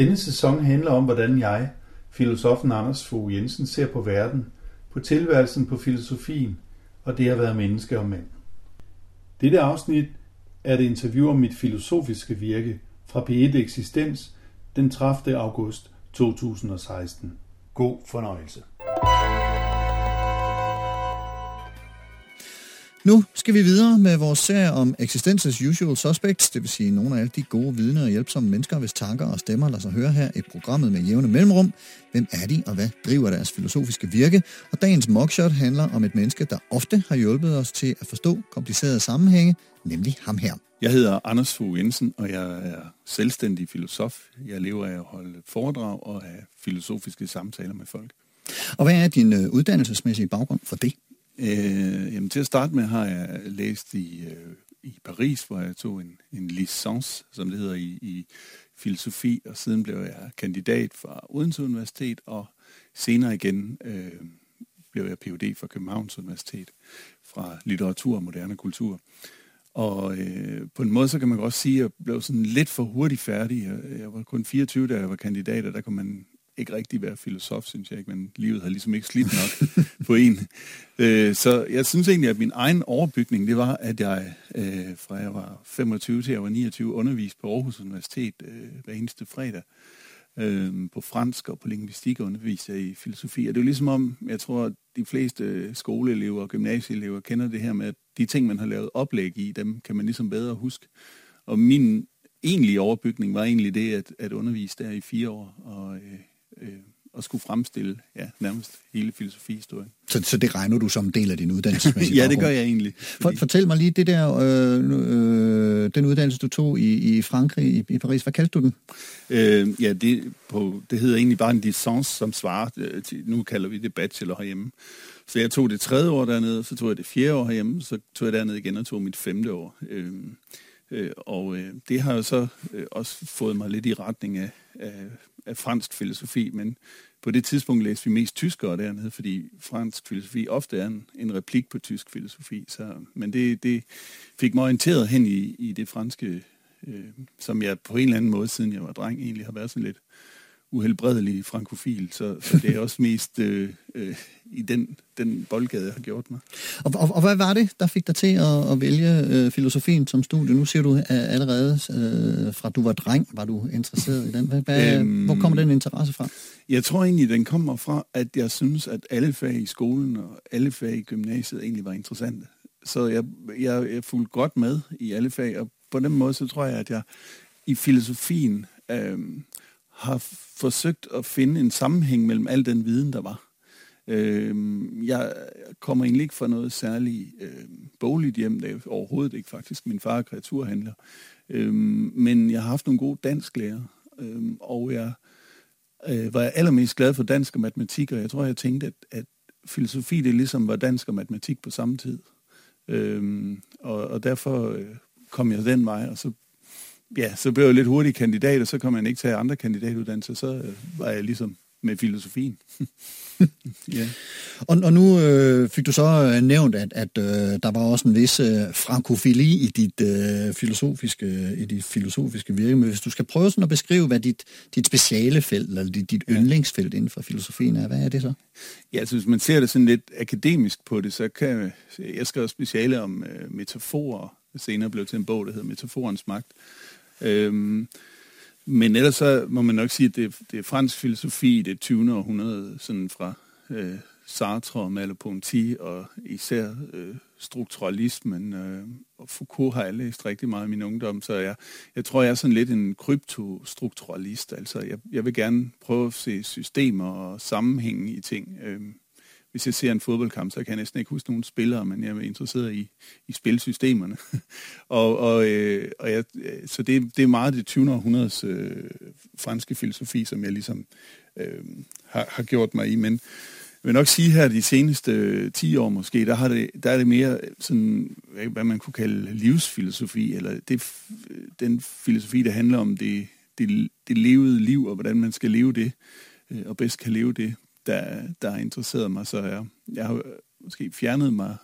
Denne sæson handler om, hvordan jeg, filosofen Anders Fogh Jensen, ser på verden, på tilværelsen, på filosofien og det at være menneske og mand. Dette afsnit er et interview om mit filosofiske virke fra P1 Eksistens den 30. august 2016. God fornøjelse. Nu skal vi videre med vores serie om Existences Usual Suspects, det vil sige nogle af alle de gode vidner og hjælpsomme mennesker, hvis tanker og stemmer lader sig høre her i programmet med jævne mellemrum. Hvem er de, og hvad driver deres filosofiske virke? Og dagens mugshot handler om et menneske, der ofte har hjulpet os til at forstå komplicerede sammenhænge, nemlig ham her. Jeg hedder Anders Fogh Jensen, og jeg er selvstændig filosof. Jeg lever af at holde foredrag og have filosofiske samtaler med folk. Og hvad er din øh, uddannelsesmæssige baggrund for det? Øh, jamen, til at starte med har jeg læst i, øh, i Paris, hvor jeg tog en, en licence, som det hedder, i, i filosofi, og siden blev jeg kandidat fra Odense Universitet, og senere igen øh, blev jeg Ph.D. fra Københavns Universitet fra litteratur og moderne kultur. Og øh, på en måde, så kan man også sige, at jeg blev sådan lidt for hurtigt færdig. Jeg, jeg var kun 24, da jeg var kandidat, og der kunne man ikke rigtig være filosof, synes jeg ikke, men livet havde ligesom ikke slidt nok på en. Øh, så jeg synes egentlig, at min egen overbygning, det var, at jeg øh, fra jeg var 25 til jeg var 29 undervist på Aarhus Universitet øh, hver eneste fredag. på fransk og på linguistik underviste jeg i filosofi. Og det er jo ligesom om, jeg tror, at de fleste skoleelever og gymnasieelever kender det her med, at de ting, man har lavet oplæg i, dem kan man ligesom bedre huske. Og min egentlige overbygning var egentlig det, at, at undervise der i fire år. Og øh, øh, at skulle fremstille ja, nærmest hele filosofihistorien. Så, så det regner du som en del af din uddannelse? ja, det gør jeg egentlig. Fordi... For, fortæl mig lige det der, øh, øh, den uddannelse, du tog i, i Frankrig, i, i Paris. Hvad kaldte du den? Øh, ja, det, på, det hedder egentlig bare en licence, som svarer øh, til, nu kalder vi det bachelor herhjemme. Så jeg tog det tredje år dernede, så tog jeg det fjerde år herhjemme, så tog jeg dernede igen og tog mit femte år. Øh, øh, og øh, det har jo så øh, også fået mig lidt i retning af, af af fransk filosofi, men på det tidspunkt læste vi mest tyskere dernede, fordi fransk filosofi ofte er en, en replik på tysk filosofi. Så, men det, det fik mig orienteret hen i, i det franske, øh, som jeg på en eller anden måde, siden jeg var dreng, egentlig har været sådan lidt uhelbredelig frankofil, så, så det er også mest øh, øh, i den, den boldgade, jeg har gjort mig. Og, og, og hvad var det, der fik dig til at, at vælge øh, filosofien som studie? Nu siger du øh, allerede, øh, fra du var dreng, var du interesseret i den. Hvad, hvad, øhm, hvor kommer den interesse fra? Jeg tror egentlig, den kommer fra, at jeg synes, at alle fag i skolen og alle fag i gymnasiet egentlig var interessante. Så jeg, jeg, jeg fulgte godt med i alle fag, og på den måde, så tror jeg, at jeg i filosofien øh, har forsøgt at finde en sammenhæng mellem al den viden, der var. Øh, jeg kommer egentlig ikke fra noget særligt øh, bogligt hjem, det er overhovedet ikke faktisk. Min far er kreaturhandler. Øh, men jeg har haft nogle gode dansklærer, øh, og jeg øh, var allermest glad for dansk og matematik, og jeg tror, jeg tænkte, at, at filosofi det ligesom var dansk og matematik på samme tid. Øh, og, og derfor øh, kom jeg den vej, og så ja, så blev jeg lidt hurtig kandidat, og så kom man ikke til andre kandidatuddannelser, så øh, var jeg ligesom med filosofien. ja. og, og nu øh, fik du så øh, nævnt, at, at øh, der var også en vis øh, frankofili i dit, øh, filosofiske, i dit filosofiske virke. Men hvis du skal prøve sådan at beskrive, hvad dit, dit speciale felt, eller dit, dit ja. yndlingsfelt inden for filosofien er, hvad er det så? Ja, altså hvis man ser det sådan lidt akademisk på det, så kan jeg skrive speciale om øh, metaforer, senere blev til en bog, der hedder Metaforens magt. Øhm, men ellers så må man nok sige, at det, det er fransk filosofi i det 20. århundrede, sådan fra øh, Sartre og Merleau-Ponty, og især øh, strukturalismen. Øh, og Foucault har jeg læst rigtig meget i min ungdom, så jeg, jeg tror, jeg er sådan lidt en kryptostrukturalist. Altså, jeg, jeg vil gerne prøve at se systemer og sammenhænge i ting. Øh, hvis jeg ser en fodboldkamp, så kan jeg næsten ikke huske nogen spillere, men jeg er interesseret i, i spilsystemerne. og, og, øh, og jeg, øh, så det, det er meget det 20. århundredes øh, franske filosofi, som jeg ligesom øh, har, har gjort mig i. Men jeg vil nok sige her, de seneste øh, 10 år måske, der, har det, der er det mere sådan, hvad man kunne kalde livsfilosofi, eller det, den filosofi, der handler om det, det, det levede liv, og hvordan man skal leve det, øh, og bedst kan leve det der, der har interesseret mig, så jeg, jeg har måske fjernet mig.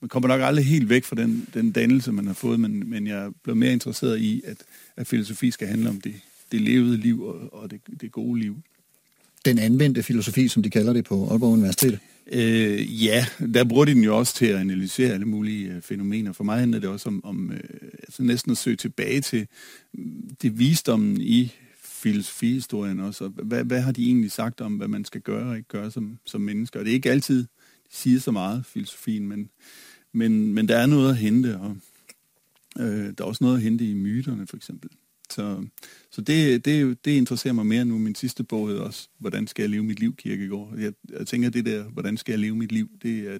Man kommer nok aldrig helt væk fra den, den dannelse, man har fået, men, men jeg blev mere interesseret i, at, at filosofi skal handle om det, det levede liv og, og det, det gode liv. Den anvendte filosofi, som de kalder det på Aalborg Universitet? Øh, ja, der bruger de den jo også til at analysere alle mulige øh, fænomener. For mig handler det også om, om øh, altså næsten at søge tilbage til mm, det visdommen i filosofihistorien også. Hvad, hvad har de egentlig sagt om, hvad man skal gøre og ikke gøre som, som mennesker? Og det er ikke altid, de siger så meget, filosofien, men, men, men der er noget at hente, og øh, der er også noget at hente i myterne, for eksempel. Så, så det, det, det interesserer mig mere nu. Min sidste bog hedder også, Hvordan skal jeg leve mit liv, Kirkegaard? Jeg, jeg tænker, det der, hvordan skal jeg leve mit liv, det er,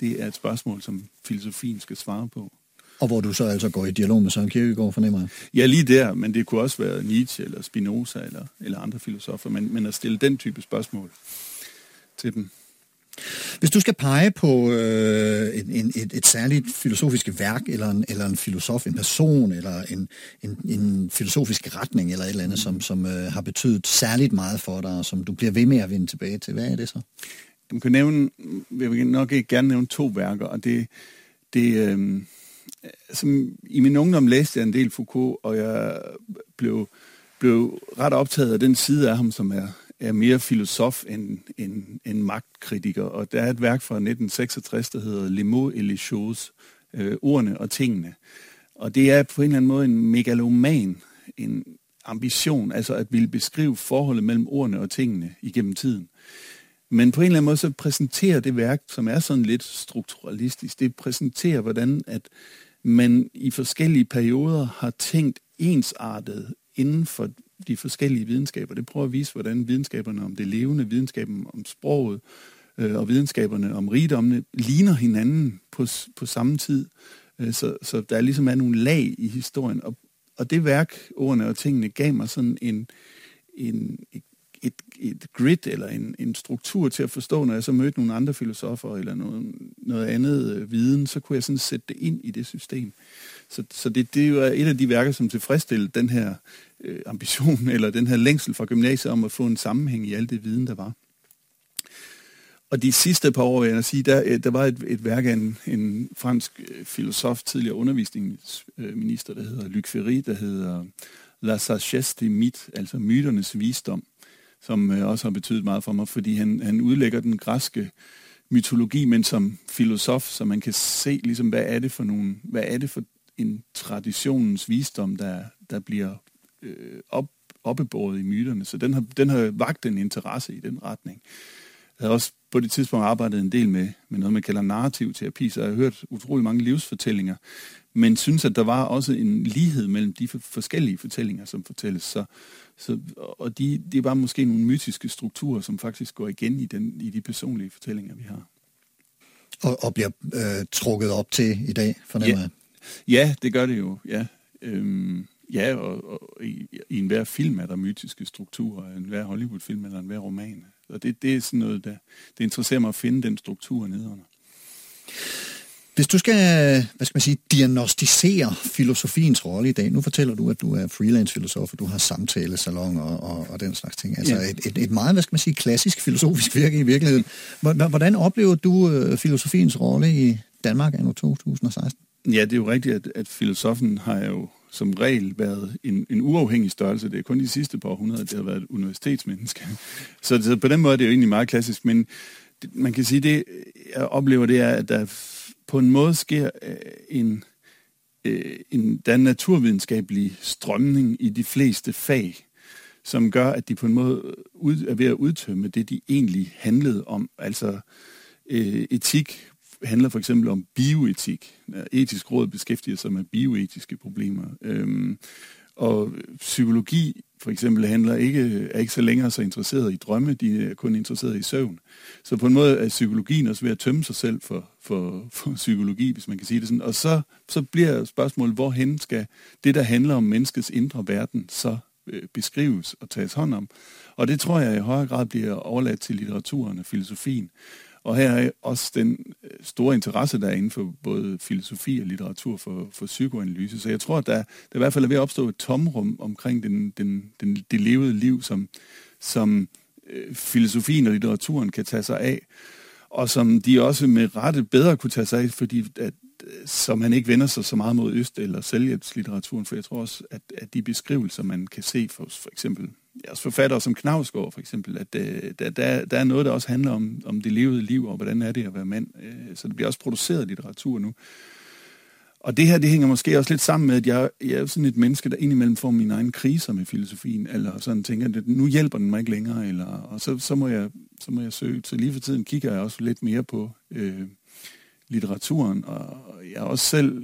det er et spørgsmål, som filosofien skal svare på. Og hvor du så altså går i dialog med Søren Kierkegaard, fornemmer jeg? Ja, lige der, men det kunne også være Nietzsche eller Spinoza eller, eller andre filosofer, men, men at stille den type spørgsmål til dem. Hvis du skal pege på øh, en, et, et særligt filosofisk værk, eller en, eller en filosof, en person, eller en, en, en filosofisk retning, eller et eller andet, som, som øh, har betydet særligt meget for dig, og som du bliver ved med at vende tilbage til, hvad er det så? Jeg kan nævne, jeg vil nok ikke gerne nævne to værker, og det, det øh, som i min ungdom læste jeg en del Foucault, og jeg blev, blev ret optaget af den side af ham, som er er mere filosof end, end, end magtkritiker. Og der er et værk fra 1966, der hedder Les mots et les choses, øh, ordene og tingene. Og det er på en eller anden måde en megaloman, en ambition, altså at ville beskrive forholdet mellem ordene og tingene igennem tiden. Men på en eller anden måde så præsenterer det værk, som er sådan lidt strukturalistisk, det præsenterer, hvordan at man i forskellige perioder har tænkt ensartet inden for de forskellige videnskaber. Det prøver at vise, hvordan videnskaberne om det levende, videnskaben om sproget øh, og videnskaberne om rigdommene ligner hinanden på, på samme tid. Øh, så, så der ligesom er nogle lag i historien. Og, og det værk, ordene og tingene, gav mig sådan en, en, et, et, et grid eller en, en struktur til at forstå, når jeg så mødte nogle andre filosofer eller noget, noget andet øh, viden, så kunne jeg sådan sætte det ind i det system. Så, så det, det er jo et af de værker, som tilfredsstillede den her øh, ambition eller den her længsel fra gymnasiet om at få en sammenhæng i alt det viden, der var. Og de sidste par år, jeg sige, der, øh, der var et, et værk af en, en fransk øh, filosof, tidligere undervisningsminister, der hedder Luc Ferry, der hedder La sagesse des mythes, altså myternes visdom, som øh, også har betydet meget for mig, fordi han, han udlægger den græske mytologi, men som filosof, så man kan se, ligesom, hvad er det for nogle, hvad er det for en traditionens visdom, der, der bliver øh, op, oppebåret i myterne. Så den har, den har vagt en interesse i den retning. Jeg havde også på det tidspunkt arbejdet en del med, med noget, man kalder narrativ terapi, så jeg har hørt utrolig mange livsfortællinger, men synes, at der var også en lighed mellem de forskellige fortællinger, som fortælles. Så, så, og de, det var måske nogle mytiske strukturer, som faktisk går igen i, den, i de personlige fortællinger, vi har. Og, og bliver øh, trukket op til i dag, fornemmer ja. jeg. Ja, det gør det jo, ja. Øhm, ja, og, og i, i enhver film er der mytiske strukturer, en hver Hollywood-film eller en hver roman. Og det, det er sådan noget, der, det interesserer mig at finde den struktur nedenunder. Hvis du skal, hvad skal man sige, diagnostisere filosofiens rolle i dag, nu fortæller du, at du er freelance-filosof, og du har samtalesalon og, og, og den slags ting. Altså ja. et, et, et meget, hvad skal man sige, klassisk filosofisk virke i virkeligheden. Hvordan oplever du øh, filosofiens rolle i Danmark anno 2016? Ja, det er jo rigtigt, at, at filosofen har jo som regel været en, en uafhængig størrelse. Det er kun de sidste par århundreder, det har været et universitetsmenneske. Så, så på den måde er det jo egentlig meget klassisk, men det, man kan sige, det jeg oplever, det er, at der på en måde sker øh, en, øh, en, der er en naturvidenskabelig strømning i de fleste fag, som gør, at de på en måde ud, er ved at udtømme det, de egentlig handlede om. Altså øh, etik handler for eksempel om bioetik. Etisk råd beskæftiger sig med bioetiske problemer. Øhm, og psykologi for eksempel handler ikke, er ikke så længere så interesseret i drømme, de er kun interesseret i søvn. Så på en måde er psykologien også ved at tømme sig selv for, for, for psykologi, hvis man kan sige det sådan. Og så, så bliver spørgsmålet, hvorhen skal det, der handler om menneskets indre verden, så øh, beskrives og tages hånd om. Og det tror jeg i højere grad bliver overladt til litteraturen og filosofien. Og her er også den store interesse, der er inden for både filosofi og litteratur for, for psykoanalyse. Så jeg tror, at der, der i hvert fald er ved at opstå et tomrum omkring den, den, den, det levede liv, som, som øh, filosofien og litteraturen kan tage sig af, og som de også med rette bedre kunne tage sig af, fordi at, så man ikke vender sig så meget mod øst- eller selvhjælpslitteraturen, for jeg tror også, at, at de beskrivelser, man kan se for, for eksempel jeres forfattere som Knavsgaard for eksempel, at øh, der, der, der er noget, der også handler om, om det levede liv, og hvordan er det at være mand. Øh, så det bliver også produceret litteratur nu. Og det her, det hænger måske også lidt sammen med, at jeg, jeg er sådan et menneske, der indimellem får mine egne kriser med filosofien, eller sådan tænker, at nu hjælper den mig ikke længere, eller, og så, så, må jeg, så må jeg søge. Så lige for tiden kigger jeg også lidt mere på øh, litteraturen, og jeg er også selv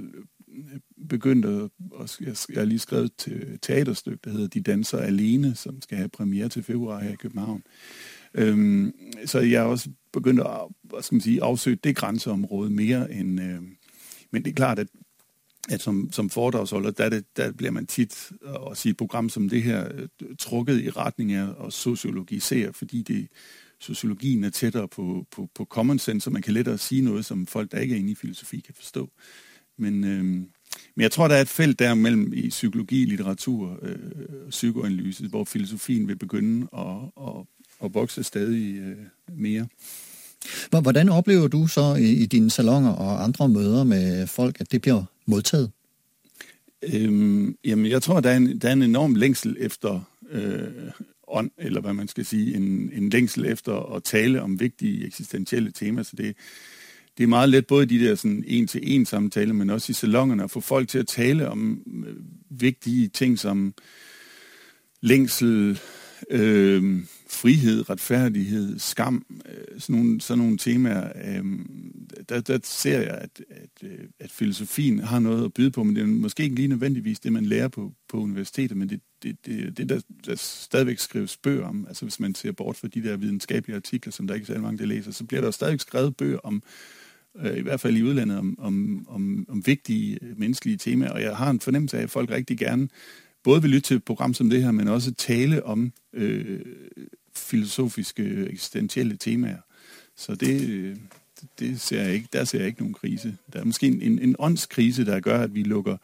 begyndt at, jeg, jeg har lige skrevet til teaterstykke, der hedder De danser alene, som skal have premiere til februar her i København. Øhm, så jeg har også begyndt at hvad skal man sige, afsøge det grænseområde mere end... Øh, men det er klart, at at som, som foredragsholder, der, det, der bliver man tit, øh, at sige et program som det her, øh, trukket i retning af at sociologisere, fordi det, sociologien er tættere på, på, på common sense, så man kan lettere sige noget, som folk, der ikke er inde i filosofi, kan forstå. Men, øh, men jeg tror, der er et felt der mellem i psykologi, litteratur øh, psykoanalyse, hvor filosofien vil begynde at, at, at vokse stadig øh, mere. Hvordan oplever du så i, i dine salonger og andre møder med folk, at det bliver modtaget? Øhm, jamen, jeg tror, der er en, der er en enorm længsel efter øh, ånd, eller hvad man skal sige, en, en længsel efter at tale om vigtige eksistentielle temaer, så det, det er meget let, både de der sådan en-til-en samtaler, men også i salongerne, at få folk til at tale om øh, vigtige ting som længsel, øh, frihed, retfærdighed, skam, øh, sådan, nogle, sådan nogle temaer, øh, der, der ser jeg, at, at, øh, at filosofien har noget at byde på, men det er måske ikke lige nødvendigvis det, man lærer på, på universitetet, men det, det, det, det der, der stadigvæk skrives bøger om, altså hvis man ser bort fra de der videnskabelige artikler, som der ikke er så mange, der læser, så bliver der stadigvæk skrevet bøger om, øh, Øh, i hvert fald i udlandet, om, om, om, om vigtige øh, menneskelige temaer, og jeg har en fornemmelse af, at folk rigtig gerne både vil lytte til et program som det her, men også tale om øh, filosofiske, eksistentielle temaer. Så det, øh, det ser jeg ikke, der ser jeg ikke nogen krise. Der er måske en, en, en åndskrise, der gør, at vi lukker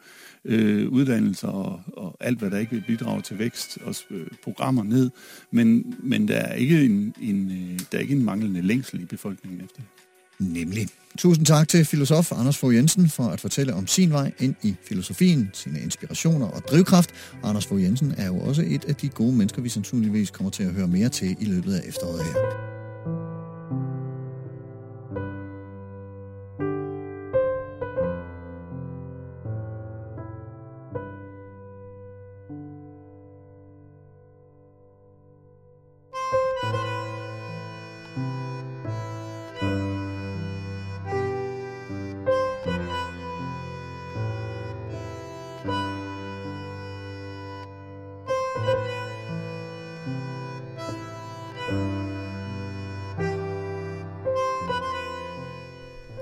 øh, uddannelser og, og alt, hvad der ikke vil bidrage til vækst, og øh, programmer ned. Men, men der, er ikke en, en, øh, der er ikke en manglende længsel i befolkningen efter det. Nemlig. Tusind tak til filosof Anders Fogh Jensen for at fortælle om sin vej ind i filosofien, sine inspirationer og drivkraft. Anders Fogh Jensen er jo også et af de gode mennesker, vi sandsynligvis kommer til at høre mere til i løbet af efteråret her.